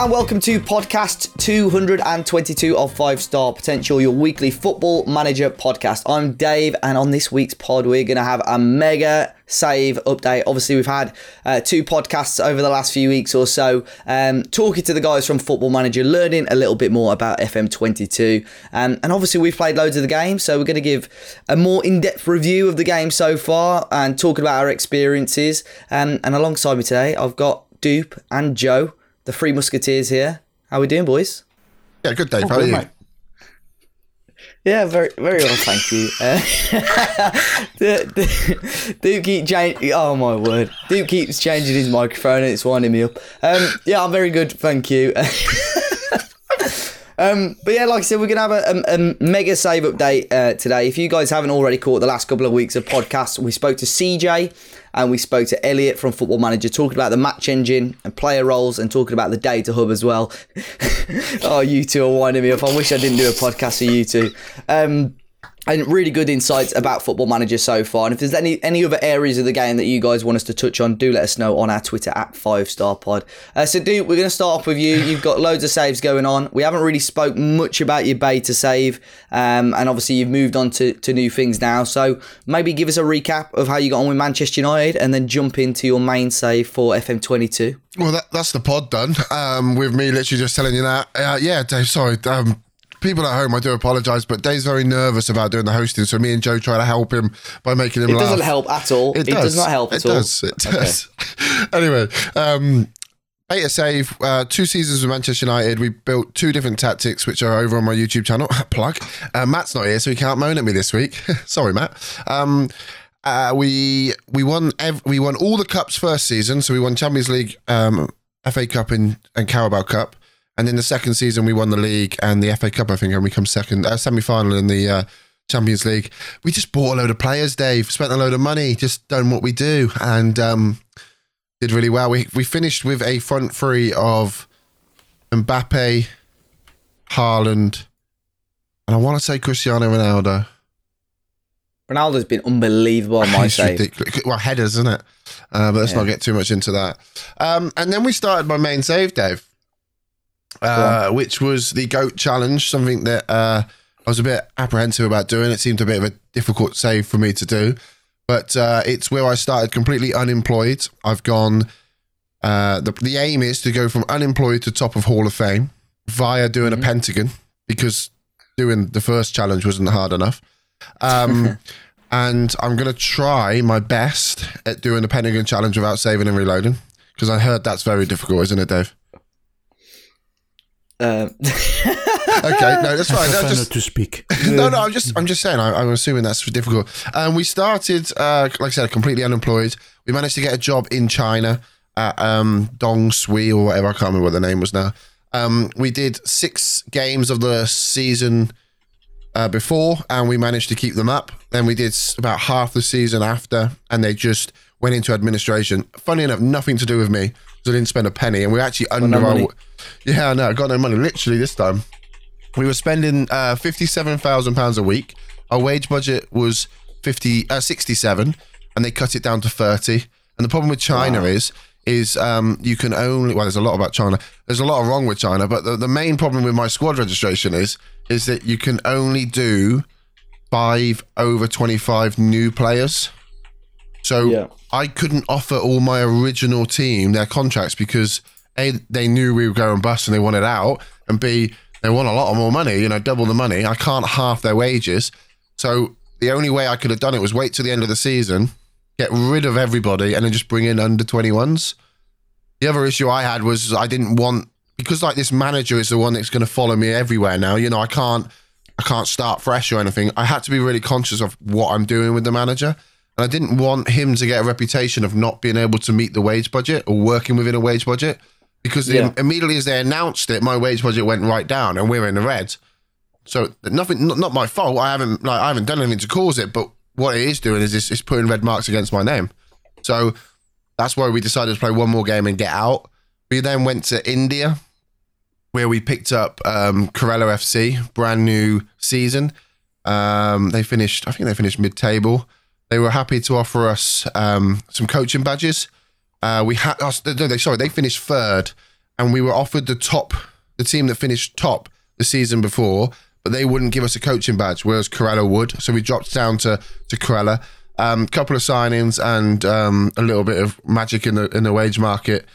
And welcome to podcast 222 of Five Star Potential, your weekly football manager podcast. I'm Dave, and on this week's pod, we're going to have a mega save update. Obviously, we've had uh, two podcasts over the last few weeks or so, um, talking to the guys from Football Manager, learning a little bit more about FM22. Um, and obviously, we've played loads of the game, so we're going to give a more in depth review of the game so far and talking about our experiences. Um, and alongside me today, I've got Dupe and Joe the Three Musketeers here. How we doing, boys? Yeah, good, Dave. Oh, How are you? Mate. Yeah, very, very well, thank you. Uh, Dupe keep changing. Oh my word, Dupe keeps changing his microphone and it's winding me up. Um, yeah, I'm very good, thank you. Um, but yeah, like I said, we're gonna have a, a, a mega save update uh, today. If you guys haven't already caught the last couple of weeks of podcasts, we spoke to CJ and we spoke to Elliot from Football Manager, talking about the match engine and player roles, and talking about the data hub as well. oh, you two are winding me up. I wish I didn't do a podcast for you two. Um, and really good insights about Football Manager so far. And if there's any any other areas of the game that you guys want us to touch on, do let us know on our Twitter at Five Star Pod. Uh, so, dude, we're going to start off with you. You've got loads of saves going on. We haven't really spoke much about your beta save, um, and obviously you've moved on to, to new things now. So maybe give us a recap of how you got on with Manchester United, and then jump into your main save for FM22. Well, that, that's the pod done. Um, with me literally just telling you that. Uh, yeah, Dave. Sorry. Um, people at home, I do apologise, but Dave's very nervous about doing the hosting. So me and Joe try to help him by making him it laugh. It doesn't help at all. It, it does. does. not help it at does. all. It does. Okay. anyway, um, Beta Save, uh, two seasons with Manchester United. We built two different tactics, which are over on my YouTube channel. Plug. Uh, Matt's not here, so he can't moan at me this week. Sorry, Matt. Um, uh, we we won ev- we won all the cups first season. So we won Champions League, um, FA Cup, and, and Carabao Cup. And in the second season, we won the league and the FA Cup, I think, and we come second, uh, semi final in the uh, Champions League. We just bought a load of players, Dave, spent a load of money, just done what we do, and um, did really well. We, we finished with a front three of Mbappe, Haaland, and I want to say Cristiano Ronaldo. Ronaldo's been unbelievable on my side. Well, headers, isn't it? Uh, but let's yeah. not get too much into that. Um, and then we started my main save, Dave uh, which was the goat challenge, something that uh, I was a bit apprehensive about doing. It seemed a bit of a difficult save for me to do, but uh, it's where I started completely unemployed. I've gone. Uh, the the aim is to go from unemployed to top of Hall of Fame via doing mm-hmm. a pentagon because doing the first challenge wasn't hard enough. Um, and I'm going to try my best at doing the pentagon challenge without saving and reloading because I heard that's very difficult, isn't it, Dave? Um. okay, no, that's fine. No, just, to speak. no, no, I'm just, I'm just saying. I, am assuming that's difficult. Um, we started, uh, like I said, completely unemployed. We managed to get a job in China at um, Dong Sui or whatever. I can't remember what the name was now. Um, we did six games of the season uh, before, and we managed to keep them up. Then we did about half the season after, and they just went into administration. Funny enough, nothing to do with me. I didn't spend a penny, and we're actually under no our. Yeah, no, I got no money. Literally this time, we were spending uh, fifty-seven thousand pounds a week. Our wage budget was 50, uh, 67, and they cut it down to thirty. And the problem with China wow. is is um, you can only well, there's a lot about China. There's a lot wrong with China, but the, the main problem with my squad registration is is that you can only do five over twenty five new players. So yeah. I couldn't offer all my original team their contracts because A, they knew we were going bust and they wanted out, and B, they want a lot more money, you know, double the money. I can't half their wages. So the only way I could have done it was wait till the end of the season, get rid of everybody, and then just bring in under 21s. The other issue I had was I didn't want because like this manager is the one that's going to follow me everywhere now. You know, I can't I can't start fresh or anything. I had to be really conscious of what I'm doing with the manager. And I didn't want him to get a reputation of not being able to meet the wage budget or working within a wage budget because yeah. immediately as they announced it, my wage budget went right down and we're in the red. So nothing, not, not my fault. I haven't like I haven't done anything to cause it, but what it is doing is it's, it's putting red marks against my name. So that's why we decided to play one more game and get out. We then went to India, where we picked up um, Kerala FC, brand new season. Um, they finished, I think they finished mid-table. They were happy to offer us um, some coaching badges. Uh, we had, oh, no, they sorry, they finished third, and we were offered the top, the team that finished top the season before, but they wouldn't give us a coaching badge, whereas Kerala would. So we dropped down to to Kerala. A um, couple of signings and um, a little bit of magic in the in the wage market.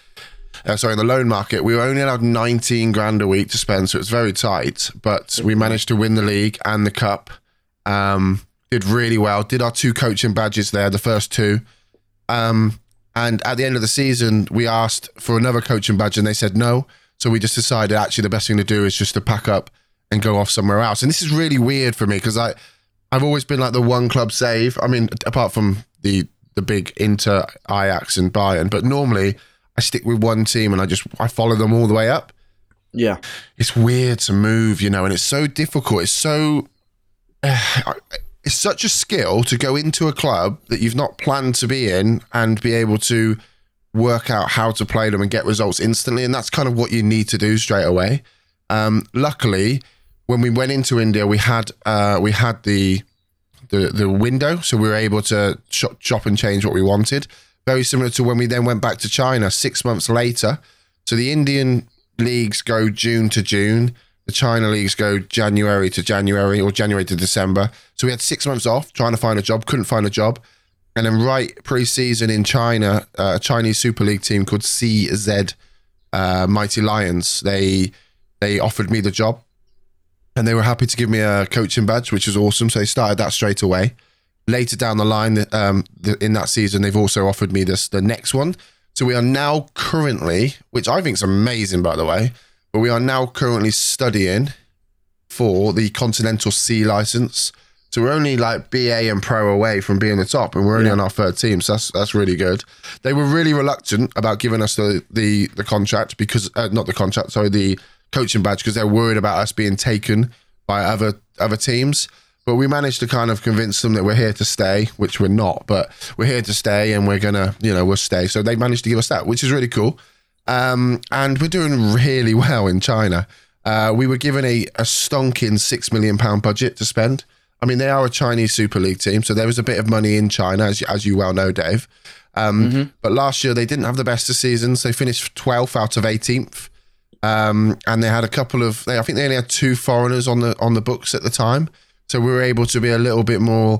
Uh, sorry, in the loan market, we were only allowed 19 grand a week to spend, so it's very tight. But we managed to win the league and the cup. Um, did really well. Did our two coaching badges there, the first two. Um, and at the end of the season, we asked for another coaching badge, and they said no. So we just decided actually the best thing to do is just to pack up and go off somewhere else. And this is really weird for me because I, I've always been like the one club save. I mean, apart from the the big Inter, Ajax, and Bayern, but normally I stick with one team and I just I follow them all the way up. Yeah, it's weird to move, you know, and it's so difficult. It's so. Uh, it's such a skill to go into a club that you've not planned to be in and be able to work out how to play them and get results instantly. And that's kind of what you need to do straight away. Um, luckily, when we went into India, we had uh, we had the, the the window, so we were able to shop, and change what we wanted. Very similar to when we then went back to China six months later. So the Indian leagues go June to June. The China leagues go January to January or January to December. So we had six months off trying to find a job, couldn't find a job. And then right pre-season in China, uh, a Chinese Super League team called CZ uh, Mighty Lions, they they offered me the job, and they were happy to give me a coaching badge, which was awesome. So they started that straight away. Later down the line, um, in that season, they've also offered me this the next one. So we are now currently, which I think is amazing, by the way, but we are now currently studying for the Continental C license. So we're only like BA and Pro away from being the top, and we're only yeah. on our third team. So that's that's really good. They were really reluctant about giving us the the, the contract because uh, not the contract, sorry, the coaching badge because they're worried about us being taken by other other teams. But we managed to kind of convince them that we're here to stay, which we're not, but we're here to stay and we're gonna, you know, we'll stay. So they managed to give us that, which is really cool. Um, and we're doing really well in China. Uh, we were given a, a stonking six million pound budget to spend. I mean, they are a Chinese Super League team, so there was a bit of money in China, as, as you well know, Dave. Um, mm-hmm. But last year they didn't have the best of seasons. They finished 12th out of 18th, um, and they had a couple of. They, I think they only had two foreigners on the on the books at the time, so we were able to be a little bit more,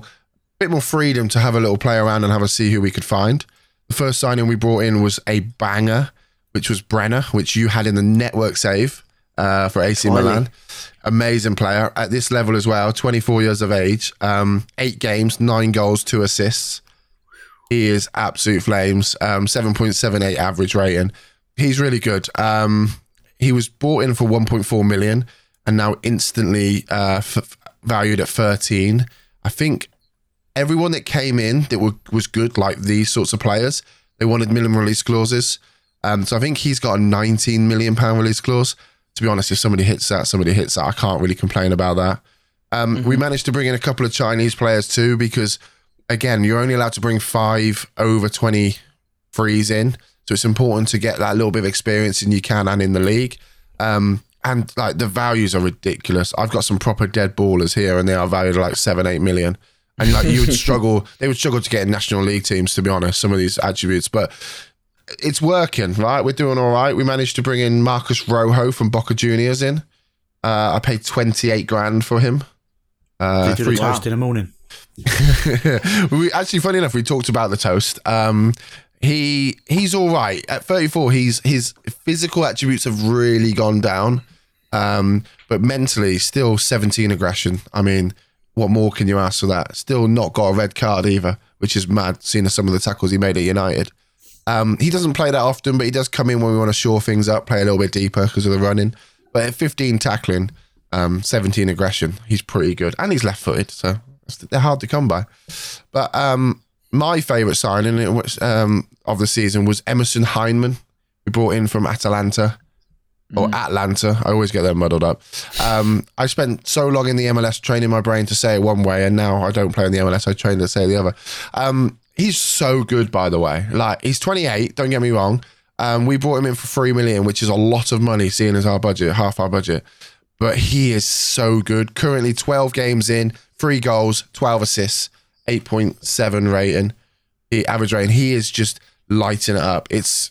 bit more freedom to have a little play around and have a see who we could find. The first signing we brought in was a banger which was Brenner, which you had in the network save uh, for AC Milan. Amazing player at this level as well. 24 years of age, um, eight games, nine goals, two assists. He is absolute flames. Um, 7.78 average rating. He's really good. Um, he was bought in for 1.4 million and now instantly uh, f- valued at 13. I think everyone that came in that were, was good, like these sorts of players, they wanted minimum release clauses. Um, so I think he's got a 19 million pound release clause. To be honest, if somebody hits that, somebody hits that. I can't really complain about that. Um, mm-hmm. We managed to bring in a couple of Chinese players too, because again, you're only allowed to bring five over 20 frees in. So it's important to get that little bit of experience in you can and in the league. Um, and like the values are ridiculous. I've got some proper dead ballers here, and they are valued at like seven, eight million. And like you would struggle, they would struggle to get in national league teams, to be honest. Some of these attributes, but it's working, right? We're doing all right. We managed to bring in Marcos Rojo from Boca Juniors in. Uh, I paid 28 grand for him. Uh, did toast in the morning. we actually, funny enough, we talked about the toast. Um, he he's all right at 34. He's his physical attributes have really gone down, um, but mentally still 17 aggression. I mean, what more can you ask for that? Still not got a red card either, which is mad. Seeing some of the tackles he made at United. Um, he doesn't play that often, but he does come in when we want to shore things up, play a little bit deeper because of the running. But at 15 tackling, um, 17 aggression, he's pretty good. And he's left footed, so they're hard to come by. But um, my favourite signing um, of the season was Emerson Hyndman, we brought in from Atalanta. Or mm. Atlanta, I always get them muddled up. Um, I spent so long in the MLS training my brain to say it one way, and now I don't play in the MLS. I train to say the other. He's so good, by the way. Like he's 28. Don't get me wrong. Um, we brought him in for three million, which is a lot of money, seeing as our budget, half our budget. But he is so good. Currently, 12 games in, three goals, 12 assists, 8.7 rating, the average rating. He is just lighting it up. It's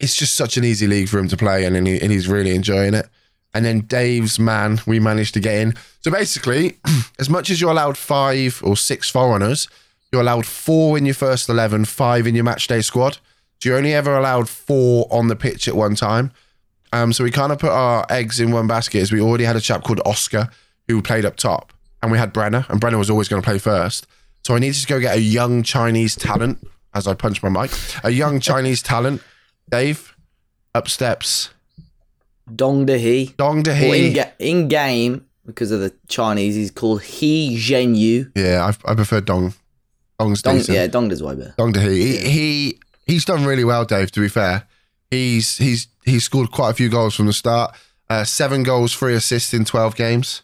it's just such an easy league for him to play in, and, he, and he's really enjoying it. And then Dave's man, we managed to get in. So basically, as much as you're allowed five or six foreigners, you're allowed four in your first 11, five in your match day squad. So you're only ever allowed four on the pitch at one time. Um, so we kind of put our eggs in one basket as we already had a chap called Oscar who played up top, and we had Brenner, and Brenner was always going to play first. So I needed to go get a young Chinese talent as I punch my mic, a young Chinese talent. Dave, up steps. Dong De He. Dong De Well, in, He. ga- in game, because of the Chinese, he's called He Zhen Yu. Yeah, I, I prefer Dong. Dong's Dong, decent. yeah, Dong does way better. Dong De He. He, he he's done really well, Dave. To be fair, he's he's he's scored quite a few goals from the start. Uh, seven goals, three assists in twelve games.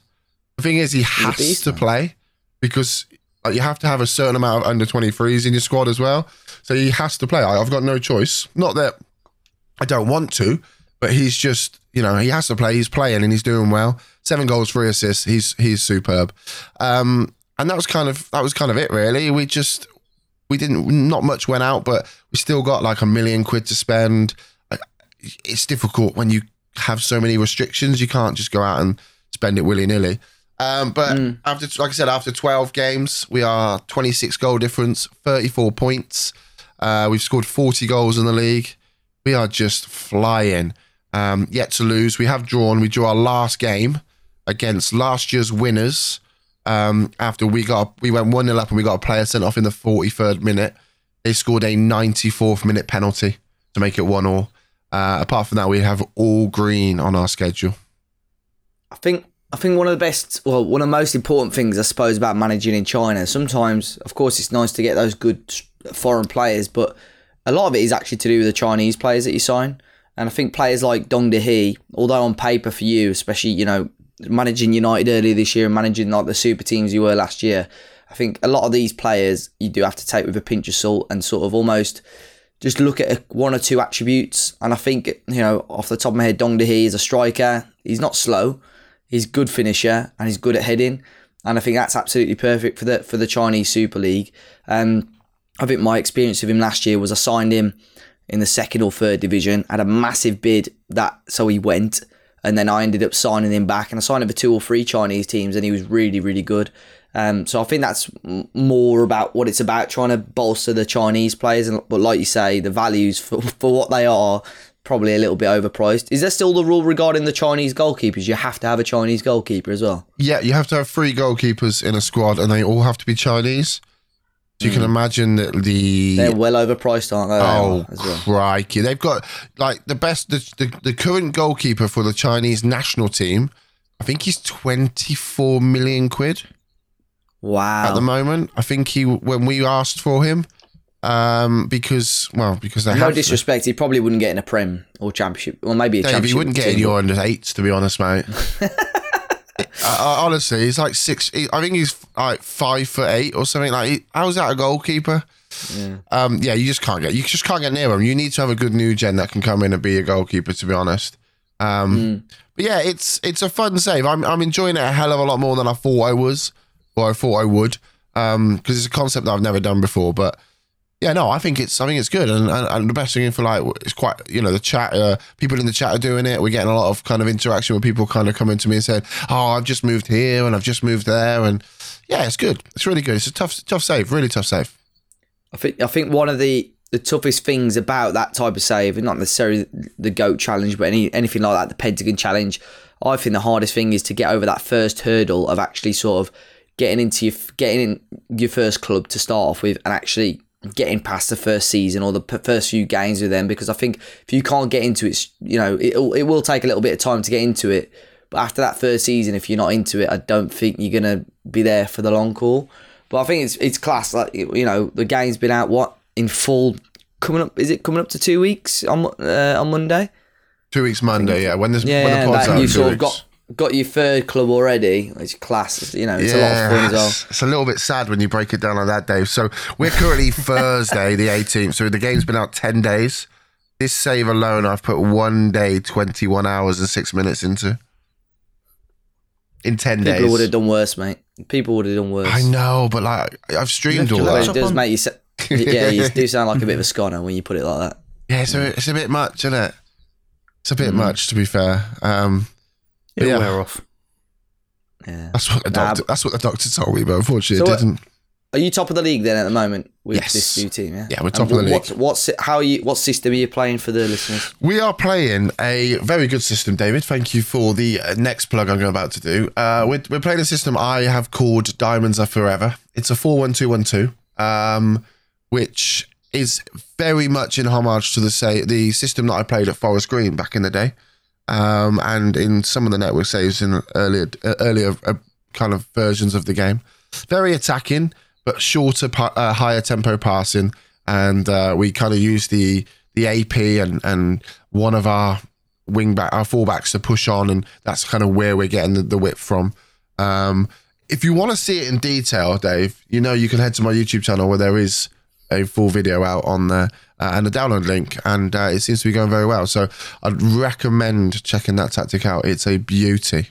The thing is, he has beast, to man. play because you have to have a certain amount of under twenty threes in your squad as well. So he has to play. I, I've got no choice. Not that I don't want to, but he's just you know he has to play. He's playing and he's doing well. Seven goals, three assists. He's he's superb. Um, and that was kind of that was kind of it really. We just we didn't not much went out, but we still got like a million quid to spend. It's difficult when you have so many restrictions. You can't just go out and spend it willy nilly. Um, but after, like I said, after 12 games, we are 26 goal difference, 34 points. Uh, we've scored 40 goals in the league. We are just flying. Um, yet to lose. We have drawn. We drew our last game against last year's winners. Um, after we got we went one 0 up and we got a player sent off in the 43rd minute. They scored a 94th minute penalty to make it one all. Uh, apart from that, we have all green on our schedule. I think I think one of the best, well, one of the most important things I suppose about managing in China. Sometimes, of course, it's nice to get those good foreign players, but a lot of it is actually to do with the Chinese players that you sign. And I think players like Dong De He, although on paper for you, especially you know managing United earlier this year and managing like the super teams you were last year, I think a lot of these players you do have to take with a pinch of salt and sort of almost just look at one or two attributes. And I think, you know, off the top of my head, Dong De He is a striker. He's not slow. He's good finisher and he's good at heading. And I think that's absolutely perfect for the for the Chinese Super League. Um, I think my experience with him last year was I signed him in the second or third division, had a massive bid that so he went, and then I ended up signing him back, and I signed him for two or three Chinese teams, and he was really really good. Um, so I think that's more about what it's about, trying to bolster the Chinese players, and but like you say, the values for for what they are probably a little bit overpriced. Is there still the rule regarding the Chinese goalkeepers? You have to have a Chinese goalkeeper as well. Yeah, you have to have three goalkeepers in a squad, and they all have to be Chinese. So you can imagine that the They're well overpriced, aren't they? They Oh are, well. crikey! They've got like the best. The, the the current goalkeeper for the Chinese national team, I think he's twenty four million quid Wow. at the moment. I think he when we asked for him, um, because well, because they no have disrespect, he probably wouldn't get in a Prem or Championship, or maybe a Dave, Championship. he wouldn't get in your under eights, to be honest, mate. uh, honestly, he's like six. He, I think he's like five foot eight or something. Like, he, how's that a goalkeeper? Yeah. Um, yeah, you just can't get. You just can't get near him. You need to have a good new gen that can come in and be a goalkeeper. To be honest. Um, but yeah, it's it's a fun save. I'm I'm enjoying it a hell of a lot more than I thought I was, or I thought I would. Um, because it's a concept that I've never done before. But yeah, no, I think it's I think it's good, and, and, and the best thing for like it's quite you know the chat, uh, people in the chat are doing it. We're getting a lot of kind of interaction with people kind of coming to me and saying, "Oh, I've just moved here and I've just moved there," and yeah, it's good. It's really good. It's a tough tough save, really tough save. I think I think one of the the toughest things about that type of save, and not necessarily the goat challenge, but any anything like that, the pentagon challenge. I think the hardest thing is to get over that first hurdle of actually sort of getting into your getting in your first club to start off with, and actually getting past the first season or the p- first few games with them. Because I think if you can't get into it, you know, it it will take a little bit of time to get into it. But after that first season, if you're not into it, I don't think you're gonna be there for the long haul. But I think it's it's class. Like you know, the game's been out what in full coming up. Is it coming up to two weeks on uh, on Monday? Two weeks Monday, yeah. When this Yeah, when the pod's out, you sort of got got your third club already. It's class. You know, it's a lot of fun as well. it's- a little bit sad when you break it down like that, Dave. So we're currently Thursday, the 18th. So the game's been out 10 days. This save alone, I've put one day, 21 hours and six minutes into. In 10 People days. People would have done worse, mate. People would have done worse. I know, but like I've streamed all that. it does make you. yeah, you do sound like a bit of a sconner when you put it like that. Yeah, it's a, it's a bit much, isn't it? It's a bit mm. much, to be fair. Um, It'll yeah. wear off. Yeah. That's what the doctor. Nah, that's what the doctor told me, but unfortunately, so it didn't. Are you top of the league then at the moment with yes. this new team? Yeah, yeah, we're top and of the league. What, what's how are you? What system are you playing for the listeners? We are playing a very good system, David. Thank you for the uh, next plug I'm about to do. Uh, we're, we're playing a system I have called Diamonds Are Forever. It's a four one two one two, um, which is very much in homage to the say the system that I played at Forest Green back in the day, um, and in some of the network saves in earlier uh, earlier uh, kind of versions of the game. Very attacking but shorter, uh, higher tempo passing, and uh, we kind of use the the AP and and one of our wing back, our fullbacks to push on, and that's kind of where we're getting the, the width from. Um, if you want to see it in detail, Dave, you know you can head to my YouTube channel where there is a full video out on there uh, and a download link, and uh, it seems to be going very well. So I'd recommend checking that tactic out. It's a beauty.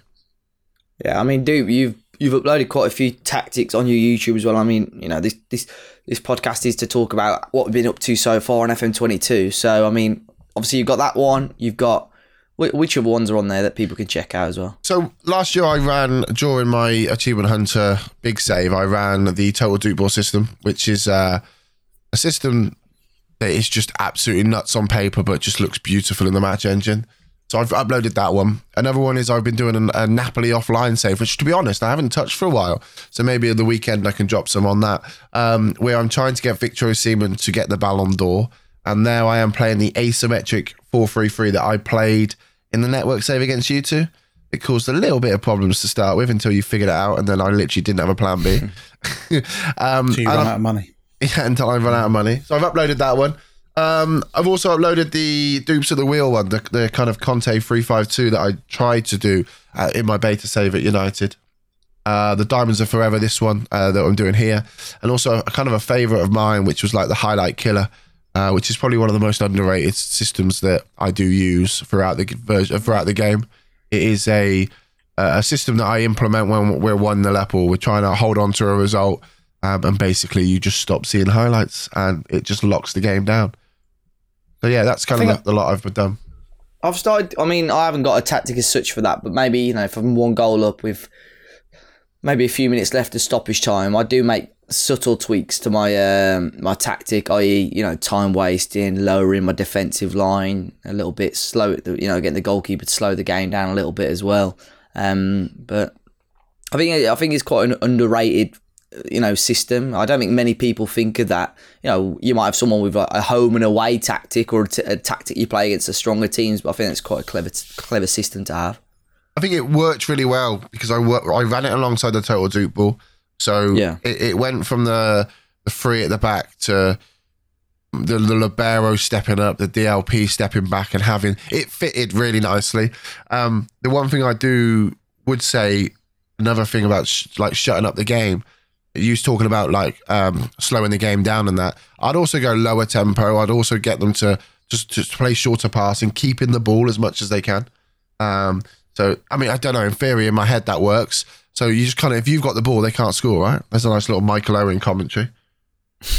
Yeah, I mean, dude, you've you've uploaded quite a few tactics on your YouTube as well. I mean, you know, this this this podcast is to talk about what we've been up to so far on FM22. So, I mean, obviously you've got that one. You've got which other ones are on there that people can check out as well? So last year I ran during my Achievement Hunter big save. I ran the Total Dupe Ball system, which is uh, a system that is just absolutely nuts on paper, but just looks beautiful in the match engine. So I've uploaded that one. Another one is I've been doing a, a Napoli offline save, which to be honest, I haven't touched for a while. So maybe at the weekend I can drop some on that. Um, where I'm trying to get Victor Osimhen to get the Ballon d'Or. And now I am playing the asymmetric 4-3-3 that I played in the network save against you two. It caused a little bit of problems to start with until you figured it out, and then I literally didn't have a plan B. um, so you run out of money. Yeah, until I run out of money. So I've uploaded that one. Um, I've also uploaded the Dupes of the Wheel one, the, the kind of Conte 352 that I tried to do uh, in my beta save at United. Uh, the Diamonds are Forever, this one uh, that I'm doing here. And also a kind of a favourite of mine, which was like the Highlight Killer, uh, which is probably one of the most underrated systems that I do use throughout the version, throughout the game. It is a a system that I implement when we're 1 0 up or we're trying to hold on to a result. Um, and basically, you just stop seeing highlights and it just locks the game down. So yeah, that's kind of the, the lot I've done. I've started. I mean, I haven't got a tactic as such for that, but maybe you know, if I'm one goal up with maybe a few minutes left of stoppage time, I do make subtle tweaks to my um, my tactic, i.e., you know, time wasting, lowering my defensive line a little bit, slow you know, getting the goalkeeper to slow the game down a little bit as well. Um, but I think I think it's quite an underrated you know system. I don't think many people think of that. You know, you might have someone with a, home and away tactic or a, t- a tactic you play against the stronger teams, but I think it's quite a clever clever system to have. I think it worked really well because I work, I ran it alongside the total dupe ball, so yeah, it, it went from the the three at the back to the, the libero stepping up, the DLP stepping back, and having it fitted really nicely. Um, the one thing I do would say another thing about sh- like shutting up the game you was talking about like um, slowing the game down and that. I'd also go lower tempo. I'd also get them to just to play shorter passing, keeping the ball as much as they can. Um, so I mean, I don't know. In theory, in my head, that works. So you just kind of, if you've got the ball, they can't score, right? That's a nice little Michael Owen commentary.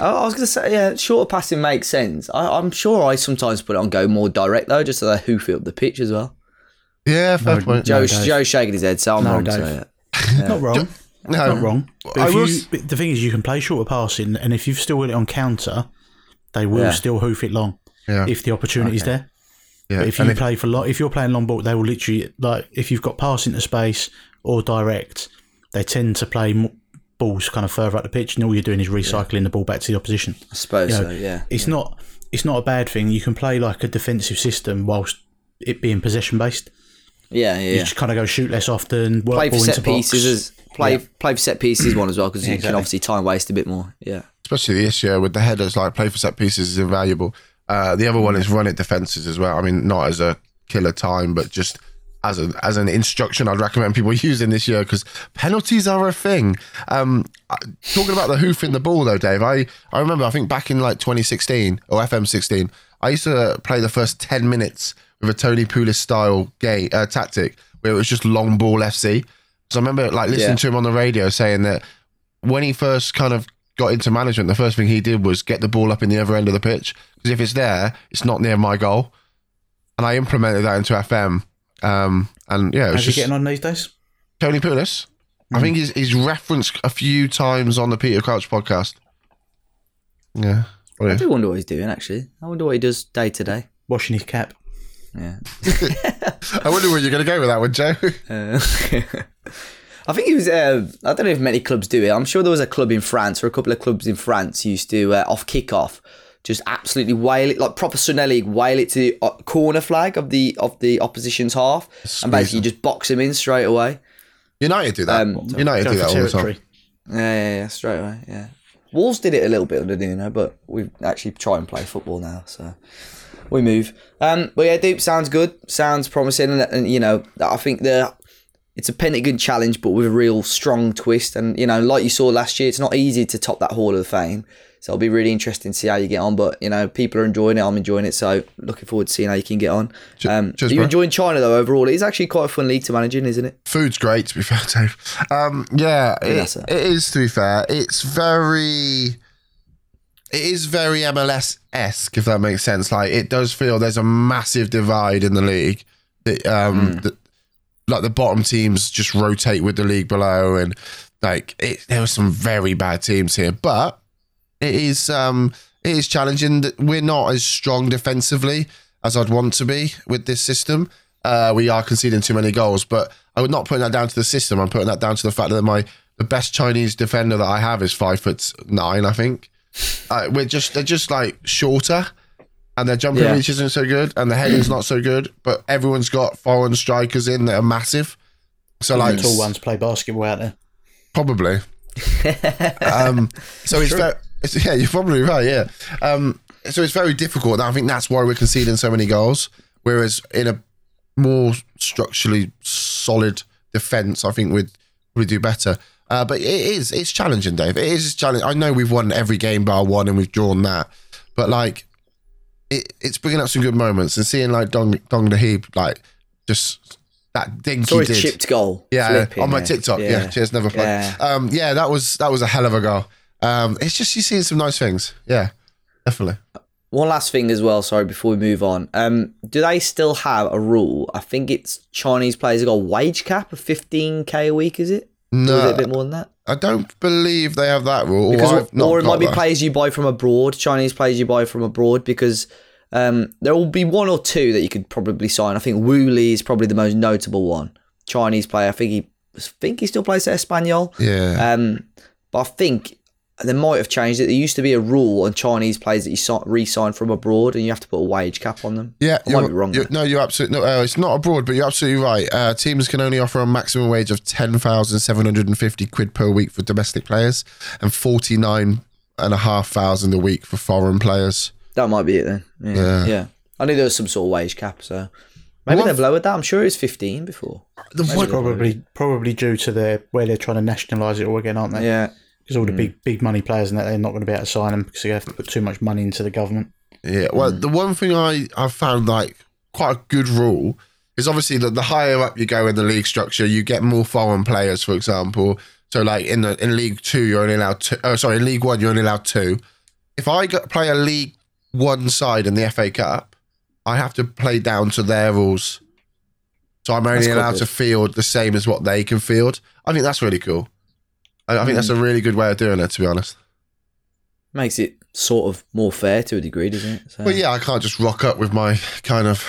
I was going to say, yeah, shorter passing makes sense. I, am sure I sometimes put it on go more direct though, just so they hoof it up the pitch as well. Yeah, fair no, point. Joe, no, Joe's shaking his head, so I'm no, wrong. So, yeah. Not wrong. No, not wrong. But if you, the thing is, you can play shorter passing, and if you've still got it on counter, they will yeah. still hoof it long yeah. if the opportunity's okay. there. Yeah. But if you and play if, for long, if you're playing long ball, they will literally like if you've got pass into space or direct, they tend to play balls kind of further up the pitch, and all you're doing is recycling yeah. the ball back to the opposition. I suppose you know, so. Yeah. It's not it's not a bad thing. You can play like a defensive system whilst it being possession based. Yeah, yeah. You just kind of go shoot less often. Work play for set pieces as play yeah. play for set pieces one as well because yeah, you exactly. can obviously time waste a bit more. Yeah, especially this year with the headers, like play for set pieces is invaluable. Uh, the other one is run it defenses as well. I mean, not as a killer time, but just as a, as an instruction, I'd recommend people using this year because penalties are a thing. Um, talking about the hoof in the ball though, Dave, I, I remember I think back in like 2016 or FM16, I used to play the first 10 minutes with a Tony Pulis style game uh, tactic where it was just long ball FC. So I remember like listening yeah. to him on the radio saying that when he first kind of got into management, the first thing he did was get the ball up in the other end of the pitch because if it's there, it's not near my goal. And I implemented that into FM. Um, and yeah, how's he getting on these days? Tony Pulis. Mm. I think he's he's referenced a few times on the Peter Crouch podcast. Yeah. I do wonder what he's doing actually. I wonder what he does day to day. Washing his cap. Yeah. I wonder where you're going to go with that one, Joe. Uh, I think it was. Uh, I don't know if many clubs do it. I'm sure there was a club in France or a couple of clubs in France used to uh, off kick off, just absolutely whale it like proper Sunday League, whale it to the uh, corner flag of the of the opposition's half, Squeeze and basically them. just box them in straight away. United do that. Um, United do that all the time. Yeah, yeah, yeah, straight away. Yeah, Wolves did it a little bit under Nuno, but we actually try and play football now, so we move. Um, but yeah, Dupe sounds good, sounds promising, and, and you know, I think the it's a Pentagon challenge, but with a real strong twist. And you know, like you saw last year, it's not easy to top that Hall of Fame. So it'll be really interesting to see how you get on. But you know, people are enjoying it. I'm enjoying it. So looking forward to seeing how you can get on. Um, Cheers, are you bro. enjoying China though? Overall, it's actually quite a fun league to manage in, isn't it? Food's great. To be fair, Dave. Um, yeah, it, it is. To be fair, it's very. It is very MLS esque, if that makes sense. Like it does feel there's a massive divide in the league. That, um, mm. like the bottom teams just rotate with the league below, and like it, there were some very bad teams here, but it is um it is challenging. We're not as strong defensively as I'd want to be with this system. Uh, we are conceding too many goals, but I would not put that down to the system. I'm putting that down to the fact that my the best Chinese defender that I have is five foot nine. I think uh, we're just they're just like shorter, and their jumping yeah. reach isn't so good, and the heading's not so good. But everyone's got foreign strikers in that are massive. So like tall ones play basketball out there. Probably. um, so it's very, it's, yeah, you're probably right. Yeah. Um, so it's very difficult. And I think that's why we're conceding so many goals. Whereas in a more structurally solid defence, I think we'd we do better. Uh, but it is it's challenging, Dave. It is challenging. I know we've won every game bar one and we've drawn that, but like it, it's bringing up some good moments and seeing like Dong Dong Heap like just that dinky Sorry, did. chipped goal. Yeah, on my TikTok. Yeah, yeah cheers, never played. Yeah. Um, yeah, that was that was a hell of a goal. Um, it's just you seeing some nice things. Yeah, definitely. One last thing as well. Sorry, before we move on, um, do they still have a rule? I think it's Chinese players have got a wage cap of fifteen k a week. Is it? No, is it a bit more than that. I don't believe they have that rule. Because, or, or it might be that. players you buy from abroad, Chinese players you buy from abroad, because um, there will be one or two that you could probably sign. I think Wu Lei is probably the most notable one. Chinese player. I think he I think he still plays at Espanyol. Yeah. Um, but I think they might have changed it. There used to be a rule on Chinese players that you re-sign from abroad, and you have to put a wage cap on them. Yeah, I might be wrong. You're, no, you're absolutely no. Uh, it's not abroad, but you're absolutely right. Uh, teams can only offer a maximum wage of ten thousand seven hundred and fifty quid per week for domestic players, and forty nine and a half thousand a week for foreign players. That might be it then. Yeah, yeah. yeah. I knew there was some sort of wage cap, so maybe they've lowered that. I'm sure it was fifteen before. The probably probably due to their where they're trying to nationalise it all again, aren't they? Yeah because all the mm. big big money players and that they're not going to be able to sign them because they have to put too much money into the government. Yeah, well, mm. the one thing I I've found like quite a good rule is obviously that the higher up you go in the league structure, you get more foreign players. For example, so like in the in League Two, you're only allowed two. Oh, sorry, in League One, you're only allowed two. If I got, play a League One side in the FA Cup, I have to play down to their rules. So I'm only allowed to field the same as what they can field. I think that's really cool. I, I think that's a really good way of doing it, to be honest. Makes it sort of more fair to a degree, doesn't it? So. Well, yeah, I can't just rock up with my kind of,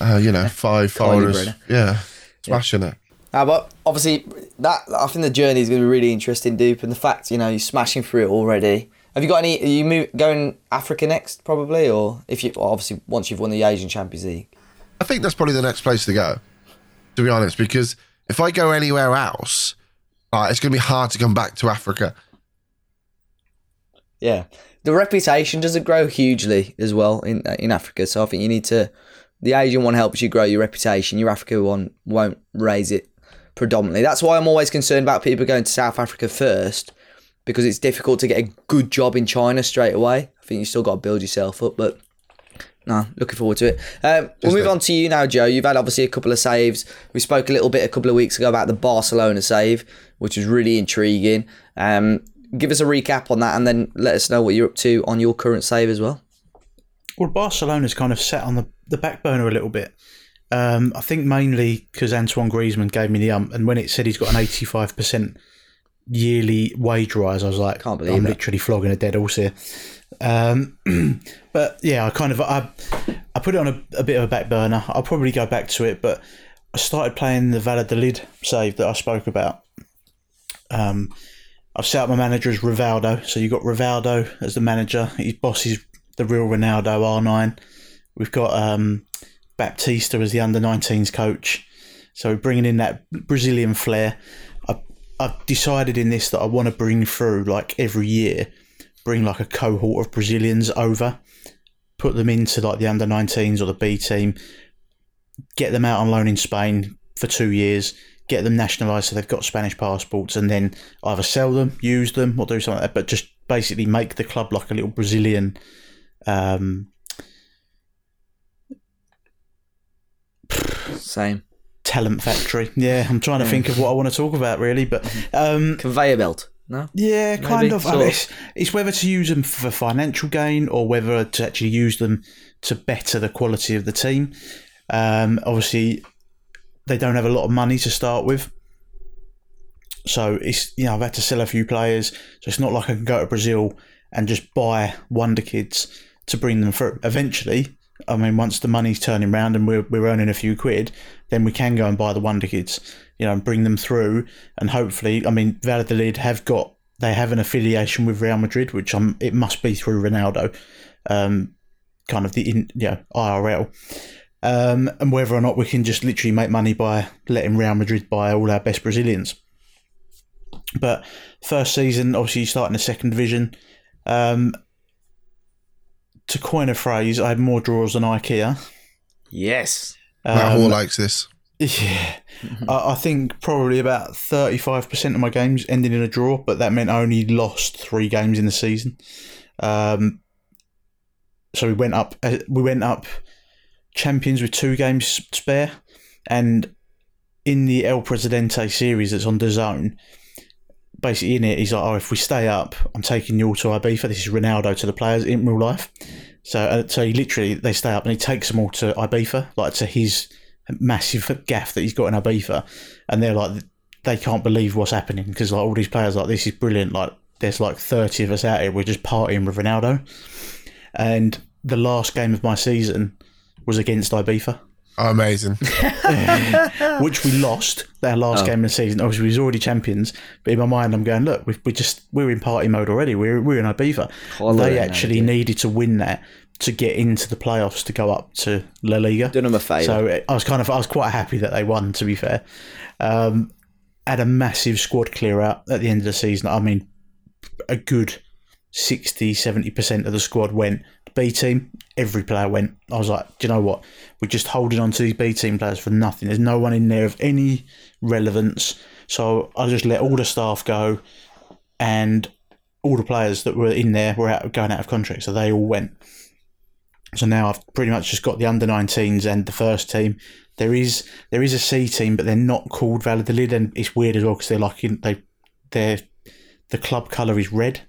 uh, you know, five followers. Yeah, smashing yeah. it. Uh, but obviously, that I think the journey is going to be really interesting, Dupe, and the fact you know you're smashing through it already. Have you got any? Are you move, going Africa next, probably, or if you well, obviously once you've won the Asian Champions League? I think that's probably the next place to go. To be honest, because if I go anywhere else, uh, it's going to be hard to come back to Africa. Yeah, the reputation doesn't grow hugely as well in in Africa. So I think you need to. The Asian one helps you grow your reputation. Your Africa one won't raise it predominantly. That's why I'm always concerned about people going to South Africa first because it's difficult to get a good job in China straight away. I think you still got to build yourself up, but no, looking forward to it. Um, we'll move on to you now, Joe. You've had obviously a couple of saves. We spoke a little bit a couple of weeks ago about the Barcelona save, which is really intriguing. Um, give us a recap on that, and then let us know what you're up to on your current save as well. Well, Barcelona's kind of sat on the, the back burner a little bit. Um, I think mainly because Antoine Griezmann gave me the ump, and when it said he's got an 85% yearly wage rise, I was like, Can't believe I'm it. literally flogging a dead horse here. Um, but yeah, I kind of I, I put it on a, a, bit of a back burner. I'll probably go back to it, but I started playing the Valladolid save that I spoke about. Um, I've set up my manager as Rivaldo, so you've got Rivaldo as the manager. His boss is the real Ronaldo R9. We've got um, Baptista as the under 19s coach. So bringing in that Brazilian flair. I, I've decided in this that I want to bring through like every year, bring like a cohort of Brazilians over, put them into like the under 19s or the B team, get them out on loan in Spain for two years, get them nationalised so they've got Spanish passports, and then either sell them, use them, or do something like that, but just basically make the club like a little Brazilian. Um, Same. Talent factory. Yeah, I'm trying to think of what I want to talk about really, but um, conveyor belt. No. Yeah, kind of. I mean, it's, it's whether to use them for financial gain or whether to actually use them to better the quality of the team. Um, obviously, they don't have a lot of money to start with. So it's you know I've had to sell a few players, so it's not like I can go to Brazil and just buy wonder kids to bring them through. Eventually, I mean, once the money's turning around and we're, we're earning a few quid, then we can go and buy the Wonder Kids, you know, and bring them through. And hopefully, I mean, Valladolid have got, they have an affiliation with Real Madrid, which I'm, it must be through Ronaldo, um, kind of the, in, you know, IRL. Um, and whether or not we can just literally make money by letting Real Madrid buy all our best Brazilians. But first season, obviously, you start in the second division. Um, to coin a phrase, I had more draws than IKEA. Yes. Um, Rahul likes this. Yeah. I, I think probably about 35% of my games ended in a draw, but that meant I only lost three games in the season. Um, so we went up. Uh, we went up champions with two games spare, and in the El Presidente series that's on DAZN, basically in it, he's like, "Oh, if we stay up, I'm taking you all to Ibiza." This is Ronaldo to the players in real life. So, uh, so he literally they stay up and he takes them all to Ibiza, like to his massive gaff that he's got in Ibiza, and they're like, they can't believe what's happening because like all these players like this is brilliant. Like there's like thirty of us out here, we're just partying with Ronaldo, and the last game of my season was against Ibiza. Oh, amazing. Which we lost their last oh. game of the season. Obviously, we was already champions, but in my mind, I'm going, look, we we just we're in party mode already. We're we're in Ibiza. they actually needed to win that to get into the playoffs to go up to La Liga. Doing them a favour. So I was kind of I was quite happy that they won. To be fair, um, had a massive squad clear out at the end of the season. I mean, a good 60 70% of the squad went. B team, every player went. I was like, do you know what? We're just holding on to these B team players for nothing. There's no one in there of any relevance. So I just let all the staff go, and all the players that were in there were out going out of contract, so they all went. So now I've pretty much just got the under 19s and the first team. There is there is a C team, but they're not called Valladolid, and it's weird as well because they're like in, they they're the club color is red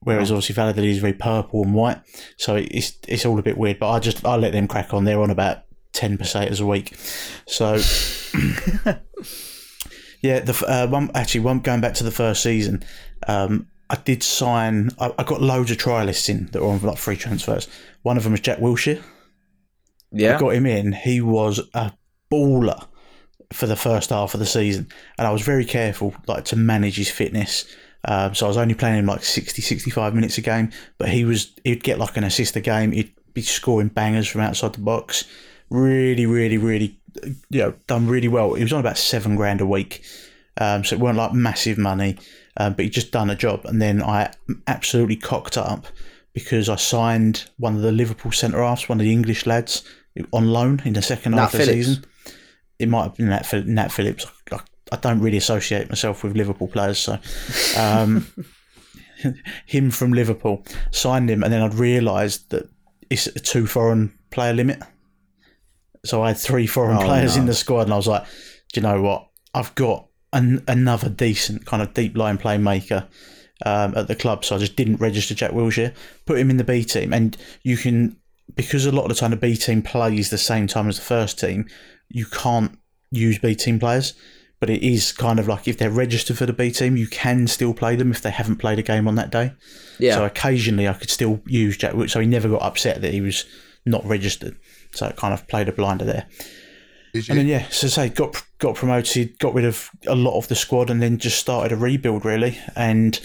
whereas obviously Valladolid is very purple and white. So it's it's all a bit weird. But I just I let them crack on. They're on about ten pesetas a week. So yeah, the uh, one actually one going back to the first season. Um, I did sign. I, I, got loads of trialists in that were on like free transfers. One of them was Jack Wilshere. Yeah, I got him in. He was a baller for the first half of the season, and I was very careful, like to manage his fitness um, so I was only playing him like 60, 65 minutes a game, but he was he'd get like an assist a game. He'd be scoring bangers from outside the box. Really, really, really, you know, done really well. He was on about seven grand a week, um, so it weren't like massive money, um, but he just done a job. And then I absolutely cocked up because I signed one of the Liverpool centre halves, one of the English lads, on loan in the second Nat half of the season. It might have been Nat, Nat Phillips. I I don't really associate myself with Liverpool players, so um, him from Liverpool signed him, and then I'd realised that it's a two foreign player limit. So I had three foreign oh, players no. in the squad, and I was like, do you know what? I've got an, another decent kind of deep line playmaker um, at the club, so I just didn't register Jack Wilshere. Put him in the B team, and you can because a lot of the time the B team plays the same time as the first team. You can't use B team players, but it is kind of like if they're registered for the B team, you can still play them if they haven't played a game on that day. Yeah. So occasionally I could still use Jack. So he never got upset that he was not registered. So it kind of played a blinder there. And then yeah, so say got got promoted, got rid of a lot of the squad, and then just started a rebuild really. And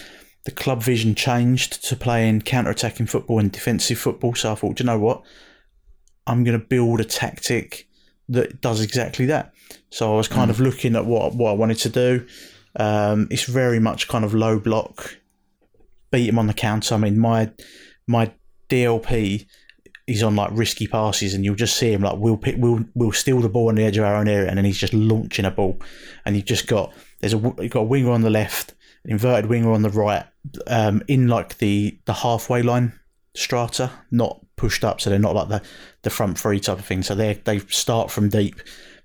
the club vision changed to playing counter-attacking football and defensive football. So I thought, do you know what, I'm going to build a tactic that does exactly that. So I was kind mm. of looking at what what I wanted to do. Um, it's very much kind of low block, beat him on the counter. I mean, my my DLP is on like risky passes, and you'll just see him like we'll pick, we'll we'll steal the ball on the edge of our own area, and then he's just launching a ball, and you've just got there's a you've got a winger on the left, an inverted winger on the right, um, in like the the halfway line strata, not pushed up, so they're not like the the front three type of thing. So they they start from deep,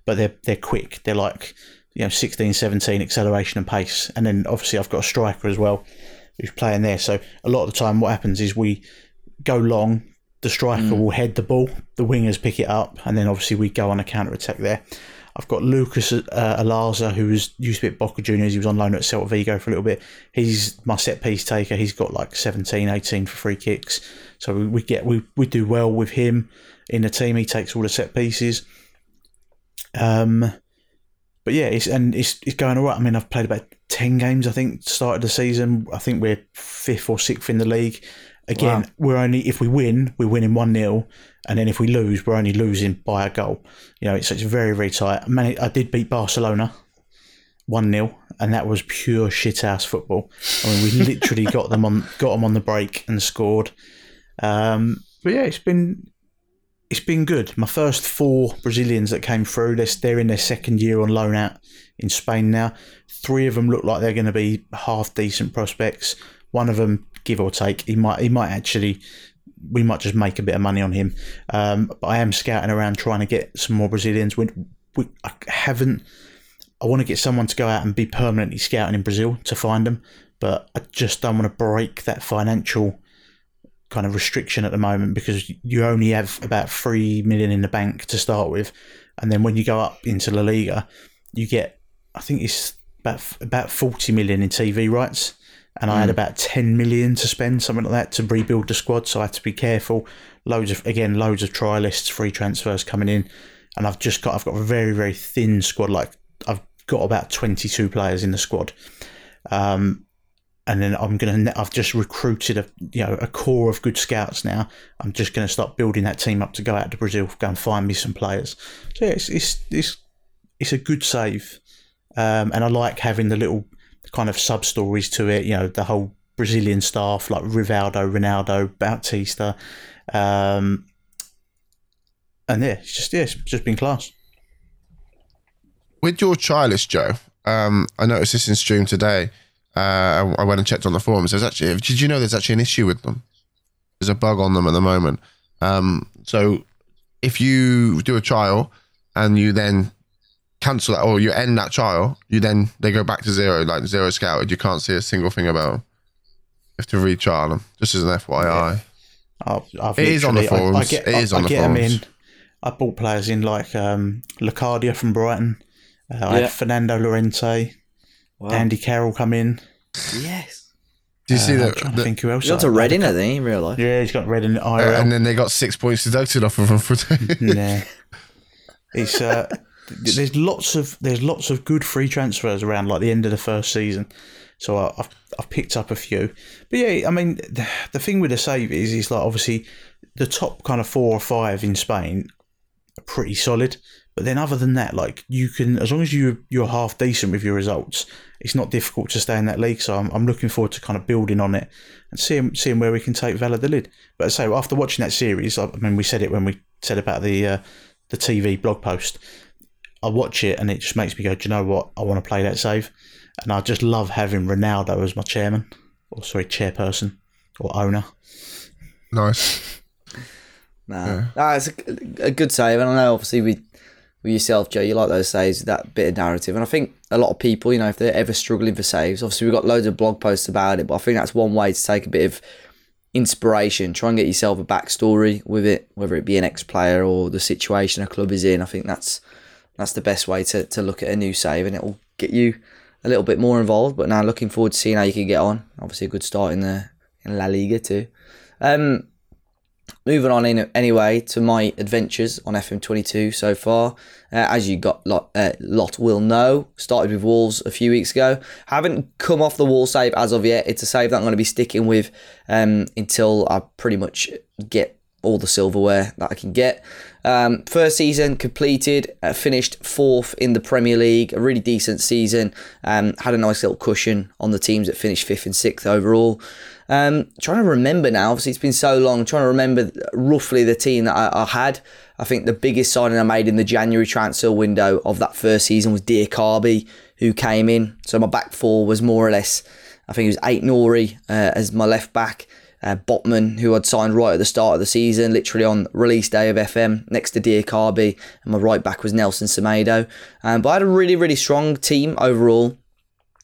but they're they're quick. They're like you know 16, 17 acceleration and pace, and then obviously I've got a striker as well who's playing there. So a lot of the time, what happens is we go long, the striker mm. will head the ball, the wingers pick it up, and then obviously we go on a counter attack there. I've got Lucas uh, Olaza, who was used to be at Boca Juniors. He was on loan at Celta Vigo for a little bit. He's my set piece taker. He's got like 17, 18 for free kicks. So we, we get we, we do well with him in the team. He takes all the set pieces. Um, but yeah, it's and it's it's going all right. I mean, I've played about ten games. I think started the season. I think we're fifth or sixth in the league. Again, wow. we're only if we win, we're winning one 0 and then if we lose, we're only losing by a goal. You know, it's, it's very very tight. I, mean, I did beat Barcelona one 0 and that was pure shit ass football. I mean, we literally got them on got them on the break and scored. Um, but yeah, it's been it's been good. My first four Brazilians that came through, they're, they're in their second year on loan out in Spain now. Three of them look like they're going to be half decent prospects. One of them give or take. He might he might actually we might just make a bit of money on him. Um, but I am scouting around trying to get some more Brazilians. We, we I haven't. I want to get someone to go out and be permanently scouting in Brazil to find them, but I just don't want to break that financial kind of restriction at the moment because you only have about three million in the bank to start with, and then when you go up into La Liga, you get I think it's about about forty million in TV rights and I had hmm. about 10 million to spend, something like that, to rebuild the squad. So I had to be careful. Loads of, again, loads of trialists, free transfers coming in. And I've just got, I've got a very, very thin squad. Like I've got about 22 players in the squad. Um, and then I'm gonna. I've just recruited a you know a core of good scouts now. I'm just gonna start building that team up to go out to Brazil, go and find me some players. So yeah, it's it's it's, it's a good save, um, and I like having the little kind of sub stories to it. You know, the whole Brazilian staff like Rivaldo, Ronaldo, Bautista, um, and yeah, it's just yeah, it's just been class. With your trialist, Joe, um, I noticed this in stream today. Uh, I went and checked on the forums. There's actually, did you know there's actually an issue with them? There's a bug on them at the moment. Um, so if you do a trial and you then cancel that or you end that trial, you then they go back to zero, like zero scouted. You can't see a single thing about them. You have to retrial them. Just as an FYI. Yeah. I've, I've it is on the forums. I, I get, it is I, on I the get forums. Them in. I bought players in like um, Locadia from Brighton. Uh, yeah. I had Fernando Llorente, wow. Andy Carroll come in. Yes. Do you uh, see that? I think who else? He got a red in it, then in real life. Yeah, he's got red in it. Uh, and then they got six points deducted off of him for. nah. It's uh, there's lots of there's lots of good free transfers around like the end of the first season. So I, have I've picked up a few, but yeah, I mean the, the thing with the save is is like obviously the top kind of four or five in Spain are pretty solid. But then other than that, like you can as long as you you're half decent with your results, it's not difficult to stay in that league. So I'm, I'm looking forward to kind of building on it and seeing seeing where we can take Valladolid. But I say after watching that series, I mean we said it when we said about the uh, the TV blog post I watch it and it just makes me go, do you know what? I want to play that save. And I just love having Ronaldo as my chairman, or sorry, chairperson or owner. Nice. Nah, yeah. nah it's a, a, good save. And I know obviously we with yourself, Joe. You like those saves, that bit of narrative, and I think a lot of people, you know, if they're ever struggling for saves, obviously we've got loads of blog posts about it, but I think that's one way to take a bit of inspiration. Try and get yourself a backstory with it, whether it be an ex-player or the situation a club is in. I think that's that's the best way to, to look at a new save, and it will get you a little bit more involved. But now looking forward to seeing how you can get on. Obviously, a good start in the in La Liga too. Um, moving on in anyway to my adventures on FM22 so far. Uh, as you got lot, uh, lot will know, started with Wolves a few weeks ago. Haven't come off the wall save as of yet. It's a save that I'm going to be sticking with um, until I pretty much get all the silverware that I can get. Um, first season completed, uh, finished fourth in the Premier League, a really decent season. Um, had a nice little cushion on the teams that finished fifth and sixth overall. Um, trying to remember now, obviously it's been so long, trying to remember roughly the team that I, I, had. I think the biggest signing I made in the January transfer window of that first season was Diakhaby, who came in. So my back four was more or less, I think it was Aït-Nouri uh, as my left back. Uh, Botman, who I'd signed right at the start of the season, literally on release day of FM, next to Diakhaby, and my right back was Nelson Semedo. Um, but I had a really, really strong team overall.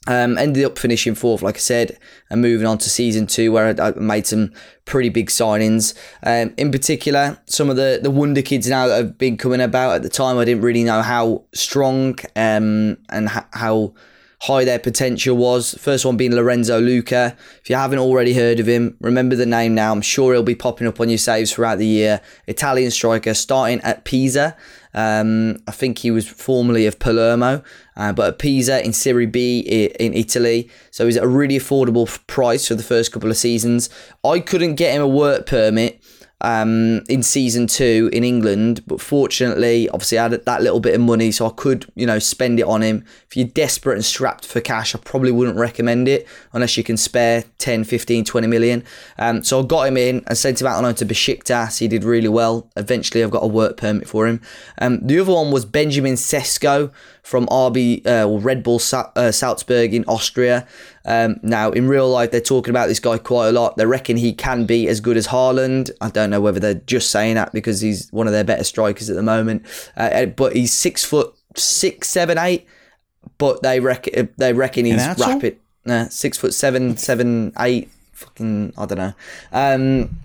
Um, ended up finishing fourth, like I said, and moving on to season two, where I, I made some pretty big signings. Um, in particular, some of the, the wonder kids now that have been coming about. At the time, I didn't really know how strong um, and ha- how high their potential was. First one being Lorenzo Lucca. If you haven't already heard of him, remember the name now. I'm sure he'll be popping up on your saves throughout the year. Italian striker, starting at Pisa. Um, I think he was formerly of Palermo, uh, but at Pisa in Serie B in Italy. So he's at a really affordable price for the first couple of seasons. I couldn't get him a work permit um, in season two in England. But fortunately, obviously, I had that little bit of money, so I could, you know, spend it on him. If you're desperate and strapped for cash, I probably wouldn't recommend it unless you can spare 10, 15, 20 million. Um, so I got him in and sent him out on loan to Besiktas. He did really well. Eventually, I've got a work permit for him. Um, the other one was Benjamin Sesko from RB uh, or Red Bull Sa- uh, Salzburg in Austria. Um, now, in real life, they're talking about this guy quite a lot. They reckon he can be as good as Haaland. I don't know whether they're just saying that because he's one of their better strikers at the moment. Uh, uh but he's six foot six, seven, eight. But they reckon they reckon he's rapid. Nah, six foot seven, seven, eight. Fucking, I don't know. Um,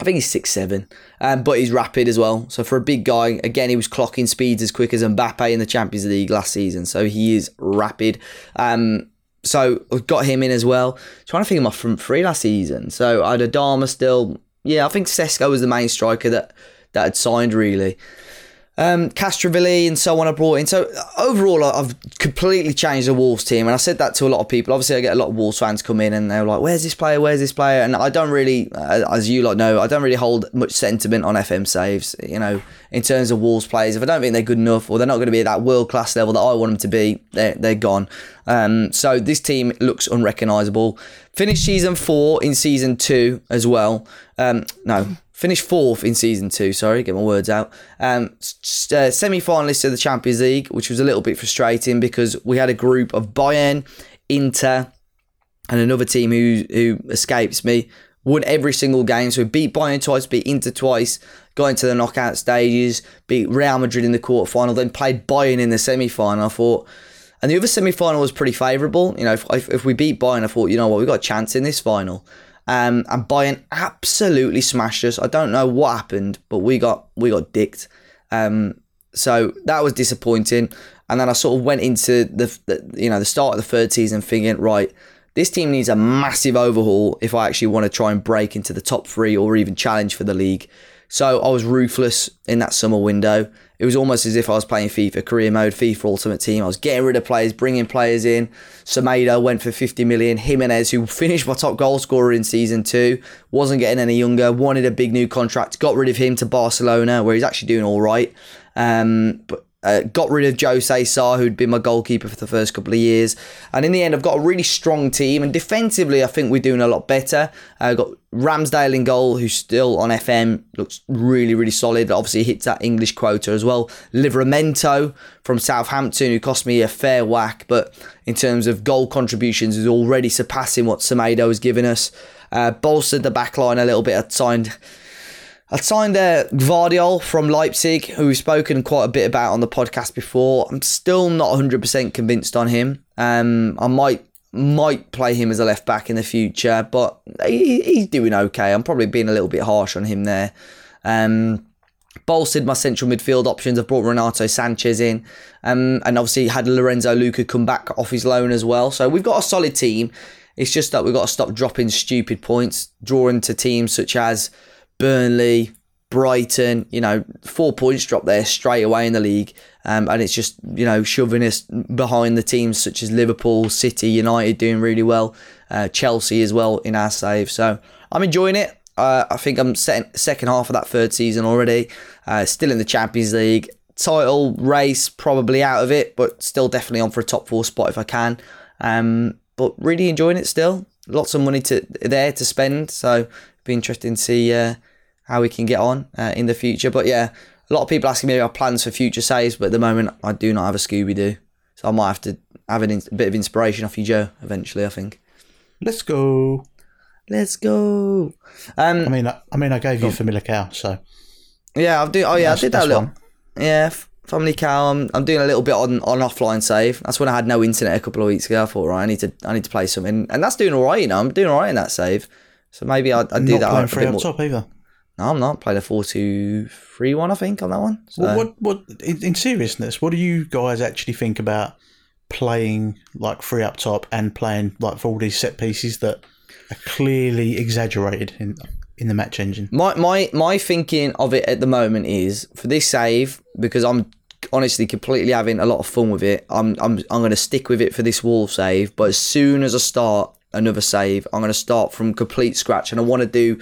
I think he's six seven, um, but he's rapid as well. So for a big guy, again, he was clocking speeds as quick as Mbappe in the Champions League last season. So he is rapid. Um, so I've got him in as well. Trying to think of my front three last season. So I had Adama still. Yeah, I think Sesko was the main striker that that had signed really um, Castrovilli and so on I brought in. So overall, I've completely changed the Wolves team, and I said that to a lot of people. Obviously, I get a lot of Wolves fans come in and they're like, "Where's this player? Where's this player?" And I don't really, uh, as you lot know, I don't really hold much sentiment on FM saves. You know, in terms of Wolves players, if I don't think they're good enough or they're not going to be at that world class level that I want them to be, they're they're gone. Um, so this team looks unrecognisable. Finished season four in season two as well. Um, no, Finished fourth in season two, sorry, get my words out. Um, uh, Semi finalists of the Champions League, which was a little bit frustrating because we had a group of Bayern, Inter, and another team who, who escapes me. Won every single game. So we beat Bayern twice, beat Inter twice, got into the knockout stages, beat Real Madrid in the quarterfinal, then played Bayern in the semi final. I thought, and the other semi final was pretty favourable. You know, if, if, if we beat Bayern, I thought, you know what, we've got a chance in this final. Um, and Bayern absolutely smashed us. I don't know what happened, but we got we got dicked. Um, so that was disappointing. And then I sort of went into the, the you know the start of the third season thinking, right, this team needs a massive overhaul if I actually want to try and break into the top three or even challenge for the league. So I was ruthless in that summer window. It was almost as if I was playing FIFA career mode, FIFA Ultimate Team. I was getting rid of players, bringing players in. Semedo went for 50 million. Jimenez, who finished my top goal scorer in season two, wasn't getting any younger, wanted a big new contract, got rid of him to Barcelona, where he's actually doing all right. Um, but uh, got rid of Jose Sá, who'd been my goalkeeper for the first couple of years. And in the end, I've got a really strong team. And defensively, I think we're doing a lot better. I've uh, got Ramsdale in goal, who's still on FM, looks really, really solid. Obviously, hits that English quota as well. Livramento from Southampton, who cost me a fair whack. But in terms of goal contributions, is already surpassing what Semedo has given us. Uh, bolstered the back line a little bit. I signed I signed uh, Gvardiol from Leipzig, who we've spoken quite a bit about on the podcast before. I'm still not 100% convinced on him. Um, I might might play him as a left back in the future, but he, he's doing okay. I'm probably being a little bit harsh on him there. Um, bolstered my central midfield options. I've brought Renato Sanches in, um, and obviously had Lorenzo Lucca come back off his loan as well. So we've got a solid team. It's just that we've got to stop dropping stupid points, drawing to teams such as Burnley, Brighton, you know, four points drop there straight away in the league. Um, and it's just, you know, shoving us behind the teams such as Liverpool, City, United doing really well, uh, Chelsea as well in our save. So I'm enjoying it. Uh, I think I'm set second half of that third season already. Uh, still in the Champions League. Title race, probably out of it, but still definitely on for a top four spot if I can. Um, but really enjoying it still. Lots of money to there to spend. So be interesting to see uh, how we can get on uh, in the future. But yeah, a lot of people asking me about plans for future saves, but at the moment I do not have a Scooby Doo, so I might have to have an, a bit of inspiration off you, Joe. Eventually, I think. Let's go. Let's go. Um, I mean, I, I mean, I gave you Family Cow, so yeah, I've do. Oh yeah, I did that little. One. Yeah, Family Cow. I'm, I'm doing a little bit on, on offline save. That's when I had no internet a couple of weeks ago. I thought, right, I need to I need to play something, and that's doing all right. You know, I'm doing all right in that save. So maybe I I do that. Not playing free up top either. No, I'm not. Played a 4 2 3 1, I think, on that one. So. Well, what, what, in, in, seriousness, what do you guys actually think about playing like free up top and playing like for all these set pieces that are clearly exaggerated in in the match engine? My, my, my thinking of it at the moment is for this save, because I'm honestly completely having a lot of fun with it, I'm, I'm, I'm going to stick with it for this wall save. But as soon as I start another save, I'm going to start from complete scratch and I want to do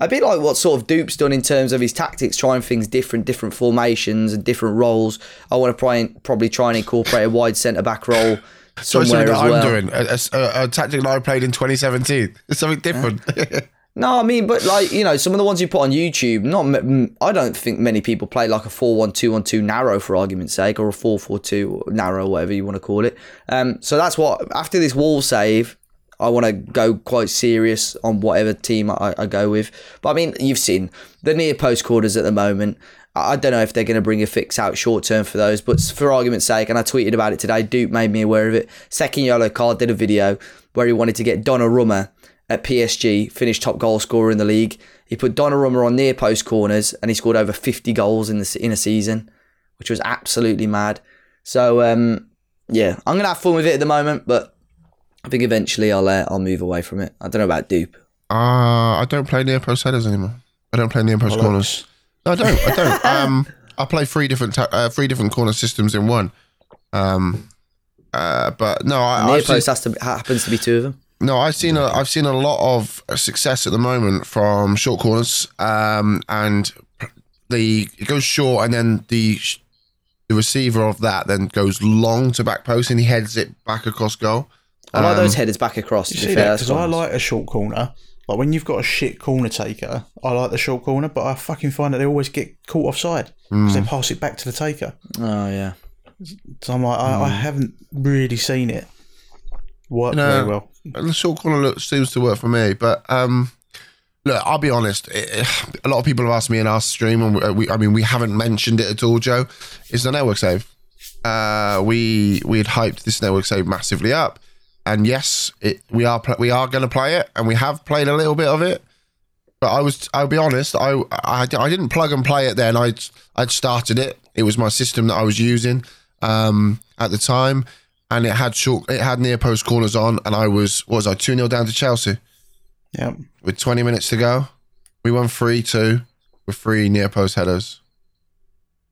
a bit like what sort of Dupe's done in terms of his tactics, trying things different, different formations and different roles. I want to try probably try and incorporate a wide centre back role somewhere as. I'm doing a, a, a, tactic that I played in 2017. It's something different. no, I mean, but like you know, some of the ones you put on YouTube, not I don't think many people play like a four-one-two-one-two narrow for argument's sake, or a 4-4-2 narrow, whatever you want to call it. Um, so that's what after this wall save, I want to go quite serious on whatever team I, I, go with. But I mean, you've seen the near post corners at the moment. I don't know if they're going to bring a fix out short term for those, but for argument's sake, and I tweeted about it today, Dupe made me aware of it. Second yellow card did a video where he wanted to get Donnarumma at PSG, finished top goal scorer in the league. He put Donnarumma on near post corners and he scored over 50 goals in the in a season, which was absolutely mad. So um, yeah, I'm gonna have fun with it at the moment, but I think eventually I'll uh, I'll move away from it. I don't know about dupe. Uh, I don't play near post headers anymore. I don't play near post corners. No, I don't. I don't. um, I play three different ta- uh, three different corner systems in one. Um, uh, but no, I, near I've post seen, has to happens to be two of them. No, I've seen a, I've seen a lot of success at the moment from short corners, um, and the it goes short, and then the the receiver of that then goes long to back post, and he heads it back across goal. I like um, those headers back across. You see that? Because I like a short corner. Like when you've got a shit corner taker, I like the short corner, but I fucking find that they always get caught offside because mm. they pass it back to the taker. Oh yeah. So I'm like, I, mm. I haven't really seen it work you know, very well. The short corner look, seems to work for me, but um, look, I'll be honest. It, a lot of people have asked me in our stream, and we, I mean, we haven't mentioned it at all. Joe, is the network save. Uh, we we had hyped this network save massively up and yes, it, we are we are going to play it, and we have played a little bit of it. But I was, I'll be honest, I, I, I didn't plug and play it then. I I'd started it. It was my system that I was using um, at the time, and it had short, it had near post corners on, and I was, what was I two 0 down to Chelsea? Yeah. With twenty minutes to go, we won three two with three near post headers.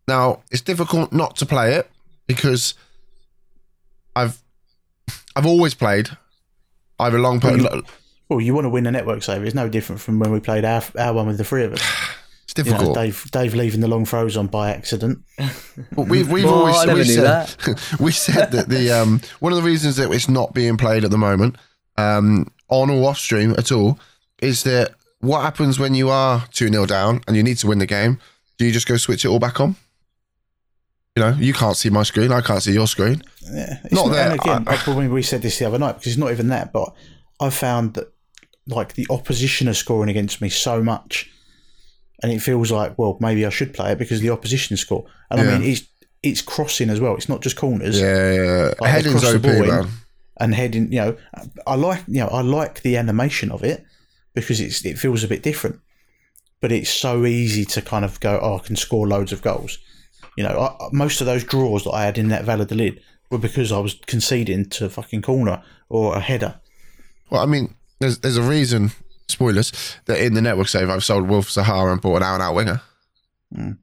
Now it's difficult not to play it because I've I've always played either long. Well, you, well, you want to win a network saver. It's no different from when we played our, our one with the three of us. It's difficult. You know, Dave, Dave leaving the long throws on by accident. Well, we've we've well, always we said we said that the um, one of the reasons that it's not being played at the moment um, on or off stream at all is that what happens when you are two 0 down and you need to win the game? Do you just go switch it all back on? You know, you can't see my screen. I can't see your screen. Yeah, not, not there. again, I, probably we said this the other night because it's not even that. But I found that like the opposition are scoring against me so much, and it feels like well maybe I should play it because the opposition score. And yeah. I mean it's it's crossing as well. It's not just corners. Yeah, yeah. Like Heading's OP, man. And heading, you know, I like you know I like the animation of it because it's it feels a bit different. But it's so easy to kind of go, oh, I can score loads of goals. You know, I, most of those draws that I had in that Valladolid were because I was conceding to a fucking corner or a header. Well, I mean, there's there's a reason spoilers, that in the network save I've sold Wilf Zaha and bought an out and out winger. Mm.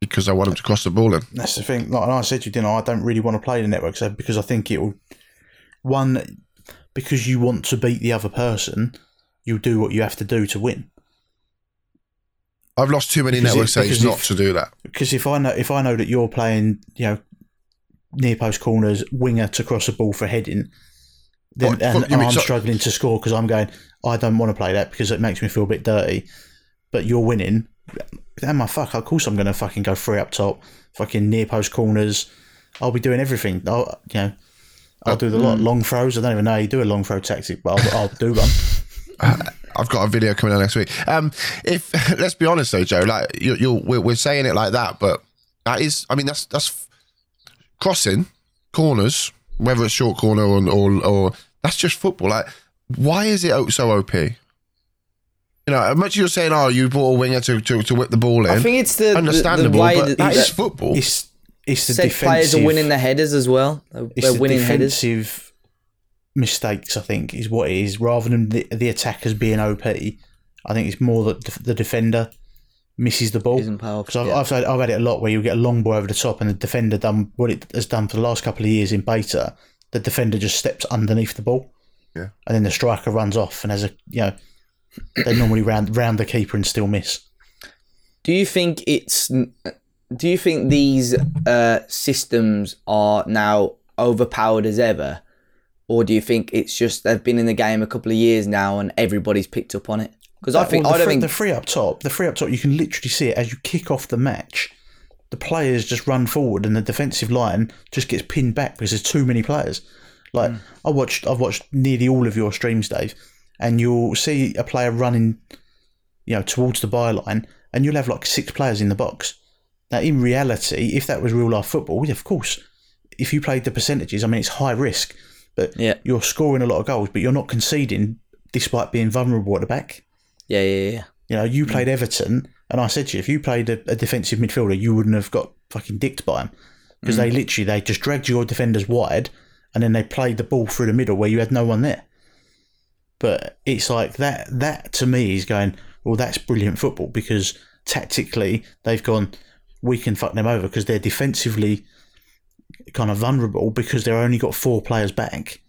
Because I want him to cross the ball in. That's the thing. Like I said to you, didn't I? I don't really want to play the network save because I think it will. One, because you want to beat the other person, you do what you have to do to win. I've lost too many because network saves not if, to do that. Because if I know if I know that you're playing, you know, near post corners, winger to cross a ball for heading, then, and, and I'm so- struggling to score because I'm going, I don't want to play that because it makes me feel a bit dirty. But you're winning. Damn my fuck, of course I'm going to fucking go free up top, fucking near post corners. I'll be doing everything. I'll, you know, I'll do the lot. Mm. Long throws. I don't even know how you do a long throw tactic, but I'll, I'll do one. I've got a video coming out next week. Um, if let's be honest though, Joe, like you, you, we're, we're saying it like that, but that is, I mean, that's that's crossing corners, whether it's short corner or or, or that's just football. Like, why is it so OP? You know, as much as you're saying, oh, you bought a winger to, to, to whip the ball in. I think it's the understandable, the, the way but that, that is football. It's, it's the Said players are winning the headers as well. They're winning the defensive headers. Mistakes. I think is what it is, rather than the, the attackers being OP. I think it's more that the defender misses the ball. Because I've, yeah. I've, had, I've had it a lot where you get a long ball over the top and the defender done what it has done for the last couple of years in beta the defender just steps underneath the ball. Yeah. And then the striker runs off and has a you know they normally round round the keeper and still miss. Do you think it's do you think these uh, systems are now overpowered as ever? Or do you think it's just they've been in the game a couple of years now and everybody's picked up on it? Because I think well, I don't free, think the free up top, the free up top, you can literally see it as you kick off the match the players just run forward and the defensive line just gets pinned back because there's too many players. Like mm. I watched, I've watched nearly all of your streams, Dave, and you'll see a player running, you know, towards the byline, and you'll have like six players in the box. Now, in reality, if that was real life football, yeah, of course, if you played the percentages, I mean, it's high risk, but yeah. you're scoring a lot of goals, but you're not conceding despite being vulnerable at the back. Yeah, yeah, yeah. You know, you played Everton and I said to you, if you played a, a defensive midfielder, you wouldn't have got fucking dicked by them because mm. they literally they just dragged your defenders wide and then they played the ball through the middle where you had no one there. But it's like that. That to me is going. Well, that's brilliant football because tactically they've gone. We can fuck them over because they're defensively kind of vulnerable because they're only got four players back.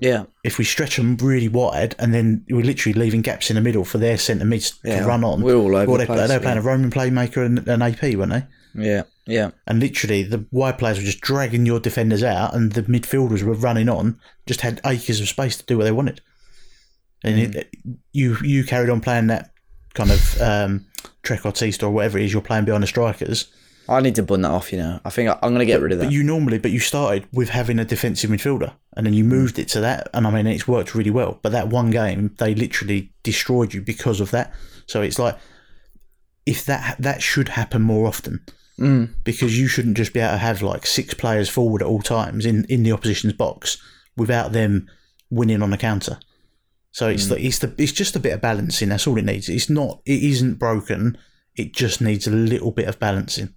Yeah. If we stretch them really wide and then we're literally leaving gaps in the middle for their centre mids yeah, to run on. We're all over well, the they, They're playing yeah. a roaming playmaker and an AP, weren't they? Yeah, yeah. And literally, the wide players were just dragging your defenders out, and the midfielders were running on, just had acres of space to do what they wanted. And mm. it, you you carried on playing that kind of um, trequartista or whatever it is you're playing behind the strikers I need to bun that off. You know, I think I, am going to get but, rid of that. But you normally, but you started with having a defensive midfielder, and then you mm. moved it to that, and I mean, it's worked really well. But that one game, they literally destroyed you because of that. So it's like if that that should happen more often, mm. because you shouldn't just be able to have like six players forward at all times in in the opposition's box without them winning on the counter. So it's mm. the, it's the it's just a bit of balancing. That's all it needs. It's not. It isn't broken. It just needs a little bit of balancing.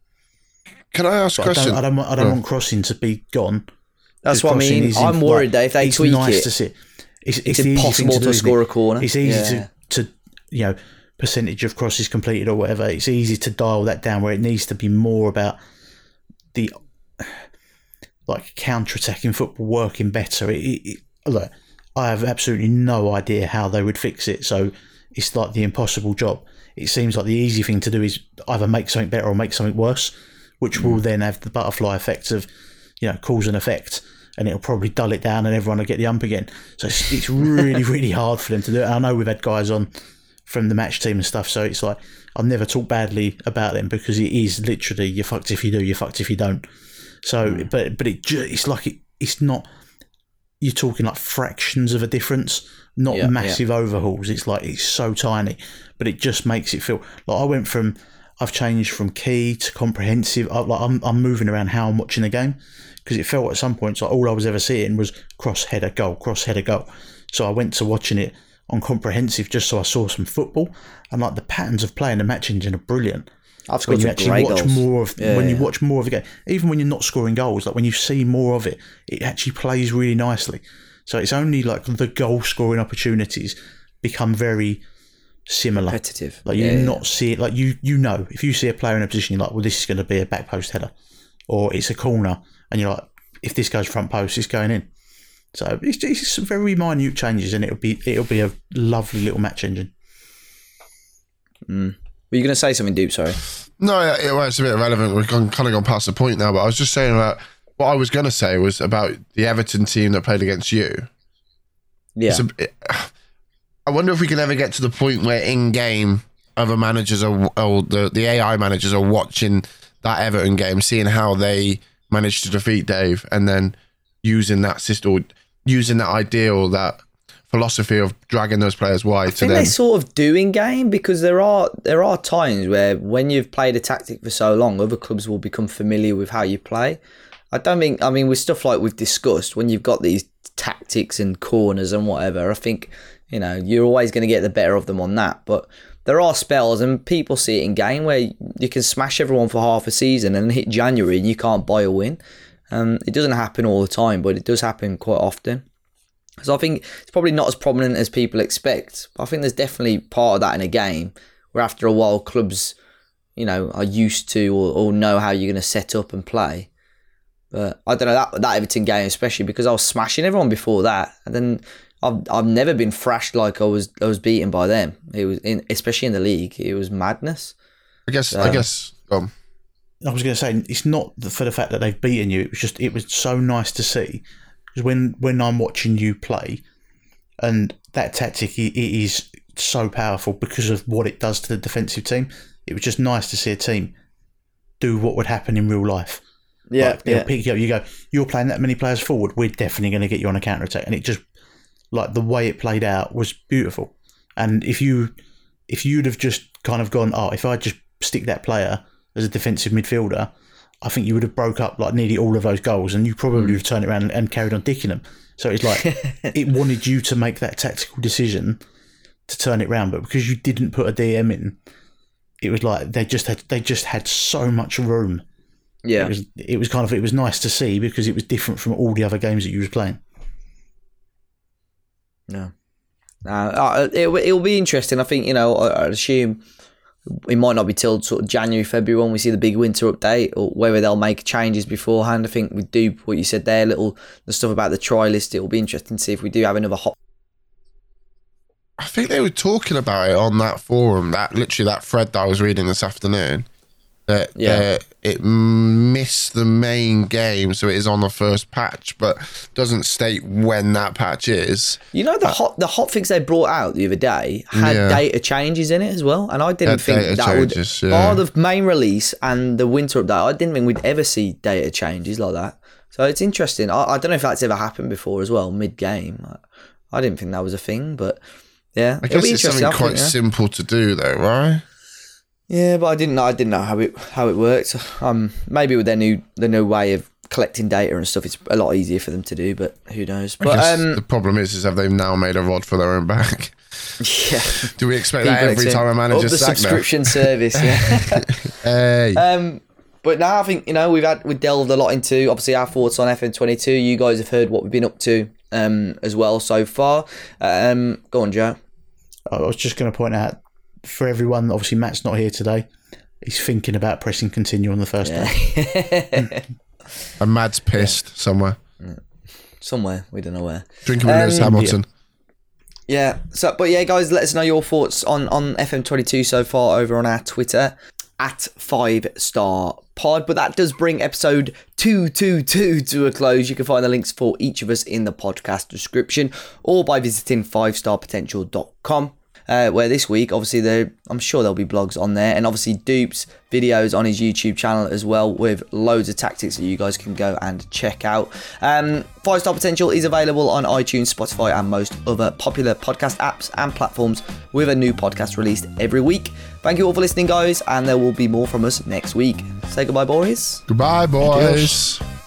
Can I ask a question? I don't, I don't, I don't want crossing to be gone. That's what I mean. I'm worried like, that if they it's tweak nice it, to see. It's, it's, it's impossible to, to score a corner. It's easy yeah. to, to, you know, percentage of crosses completed or whatever. It's easy to dial that down where it needs to be more about the like counter-attacking football working better. It, it, it, look, I have absolutely no idea how they would fix it. So it's like the impossible job. It seems like the easy thing to do is either make something better or make something worse which will mm. then have the butterfly effect of, you know, cause and effect. And it'll probably dull it down and everyone will get the ump again. So it's, it's really, really hard for them to do it. And I know we've had guys on from the match team and stuff. So it's like, I'll never talk badly about them because it is literally, you're fucked if you do, you're fucked if you don't. So, mm. but but it it's like it, it's not. You're talking like fractions of a difference not yeah, massive yeah. overhauls. It's like it's so tiny, but it just makes it feel like I went from I've changed from key to comprehensive. I, like I'm, I'm moving around how I'm watching the game because it felt at some points like all I was ever seeing was cross header goal, cross header goal. So I went to watching it on comprehensive just so I saw some football and like the patterns of play in the match engine are brilliant. I've when you actually watch goals. more of yeah, when yeah. you watch more of the game, even when you're not scoring goals, like when you see more of it, it actually plays really nicely. So it's only like the goal scoring opportunities become very similar. Repetitive. Like you yeah, not see it like you you know if you see a player in a position you're like, well, this is going to be a back post header, or it's a corner, and you're like, if this goes front post, it's going in. So it's, it's some very minute changes, and it'll be it'll be a lovely little match engine. Mm. Were you going to say something, Dupe? Sorry. No, it, well, it's a bit irrelevant. We've gone, kind of gone past the point now, but I was just saying about what I was going to say was about the Everton team that played against you. Yeah. A, it, I wonder if we can ever get to the point where in game other managers are, or the, the AI managers are watching that Everton game, seeing how they managed to defeat Dave, and then using that system, using that idea or that philosophy of dragging those players wide I to think them. they sort of do in game because there are there are times where when you've played a tactic for so long, other clubs will become familiar with how you play. I don't think I mean with stuff like we've discussed when you've got these tactics and corners and whatever. I think you know you're always going to get the better of them on that, but. There are spells, and people see it in game where you can smash everyone for half a season and hit January and you can't buy a win. Um, it doesn't happen all the time, but it does happen quite often. So I think it's probably not as prominent as people expect. But I think there's definitely part of that in a game where after a while clubs, you know, are used to or, or know how you're going to set up and play. But I don't know that that Everton game especially because I was smashing everyone before that, and then I've I've never been thrashed like I was I was beaten by them. It was in especially in the league. It was madness. I guess so, I guess. Um. I was going to say it's not for the fact that they've beaten you. It was just it was so nice to see because when when I'm watching you play, and that tactic it is so powerful because of what it does to the defensive team. It was just nice to see a team do what would happen in real life. Yeah, like, they'll yeah. pick you up. You go, you're playing that many players forward. We're definitely going to get you on a counter attack, and it just like the way it played out was beautiful. And if you if you'd have just kind of gone, oh, if I just stick that player as a defensive midfielder, I think you would have broke up like nearly all of those goals, and you probably mm. would have turned it around and, and carried on dicking them. So it's like it wanted you to make that tactical decision to turn it around, but because you didn't put a DM in, it was like they just had they just had so much room. Yeah, it was it was kind of it was nice to see because it was different from all the other games that you was playing. No, uh, it it'll be interesting. I think you know I, I assume it might not be till sort of January, February when we see the big winter update, or whether they'll make changes beforehand. I think we do what you said there, little the stuff about the trialist. It will be interesting to see if we do have another hot. I think they were talking about it on that forum, that literally that thread that I was reading this afternoon that yeah. Uh, it missed the main game, so it is on the first patch, but doesn't state when that patch is. You know the uh, hot the hot fix they brought out the other day had yeah. data changes in it as well, and I didn't think that changes, would yeah. bar the main release and the winter update. I didn't think we'd ever see data changes like that. So it's interesting. I, I don't know if that's ever happened before as well, mid game. I, I didn't think that was a thing, but yeah, I guess it's something quite think, simple to do, though, right? Yeah, but I didn't know. I didn't know how it how it worked. Um, maybe with their new the new way of collecting data and stuff, it's a lot easier for them to do. But who knows? But um, the problem is, is have they now made a rod for their own back? Yeah. Do we expect that every time a manager the subscription service? Yeah. hey. Um, but now I think you know we've had we delved a lot into obviously our thoughts on FM22. You guys have heard what we've been up to um as well so far. Um, go on, Joe. I was just going to point out for everyone, obviously Matt's not here today. He's thinking about pressing continue on the first day. and Mad's pissed somewhere. Somewhere we don't know where. Drinking with um, Lewis Hamilton. Yeah. So, but yeah, guys, let us know your thoughts on on FM22 so far over on our Twitter at five star pod. But that does bring episode 222 to a close. You can find the links for each of us in the podcast description or by visiting 5starpotential.com. Uh, where this week, obviously, there I'm sure there'll be blogs on there, and obviously Dupes videos on his YouTube channel as well, with loads of tactics that you guys can go and check out. Um, Five Star Potential is available on iTunes, Spotify, and most other popular podcast apps and platforms, with a new podcast released every week. Thank you all for listening, guys, and there will be more from us next week. Say goodbye, boys. Goodbye, boys. Adios.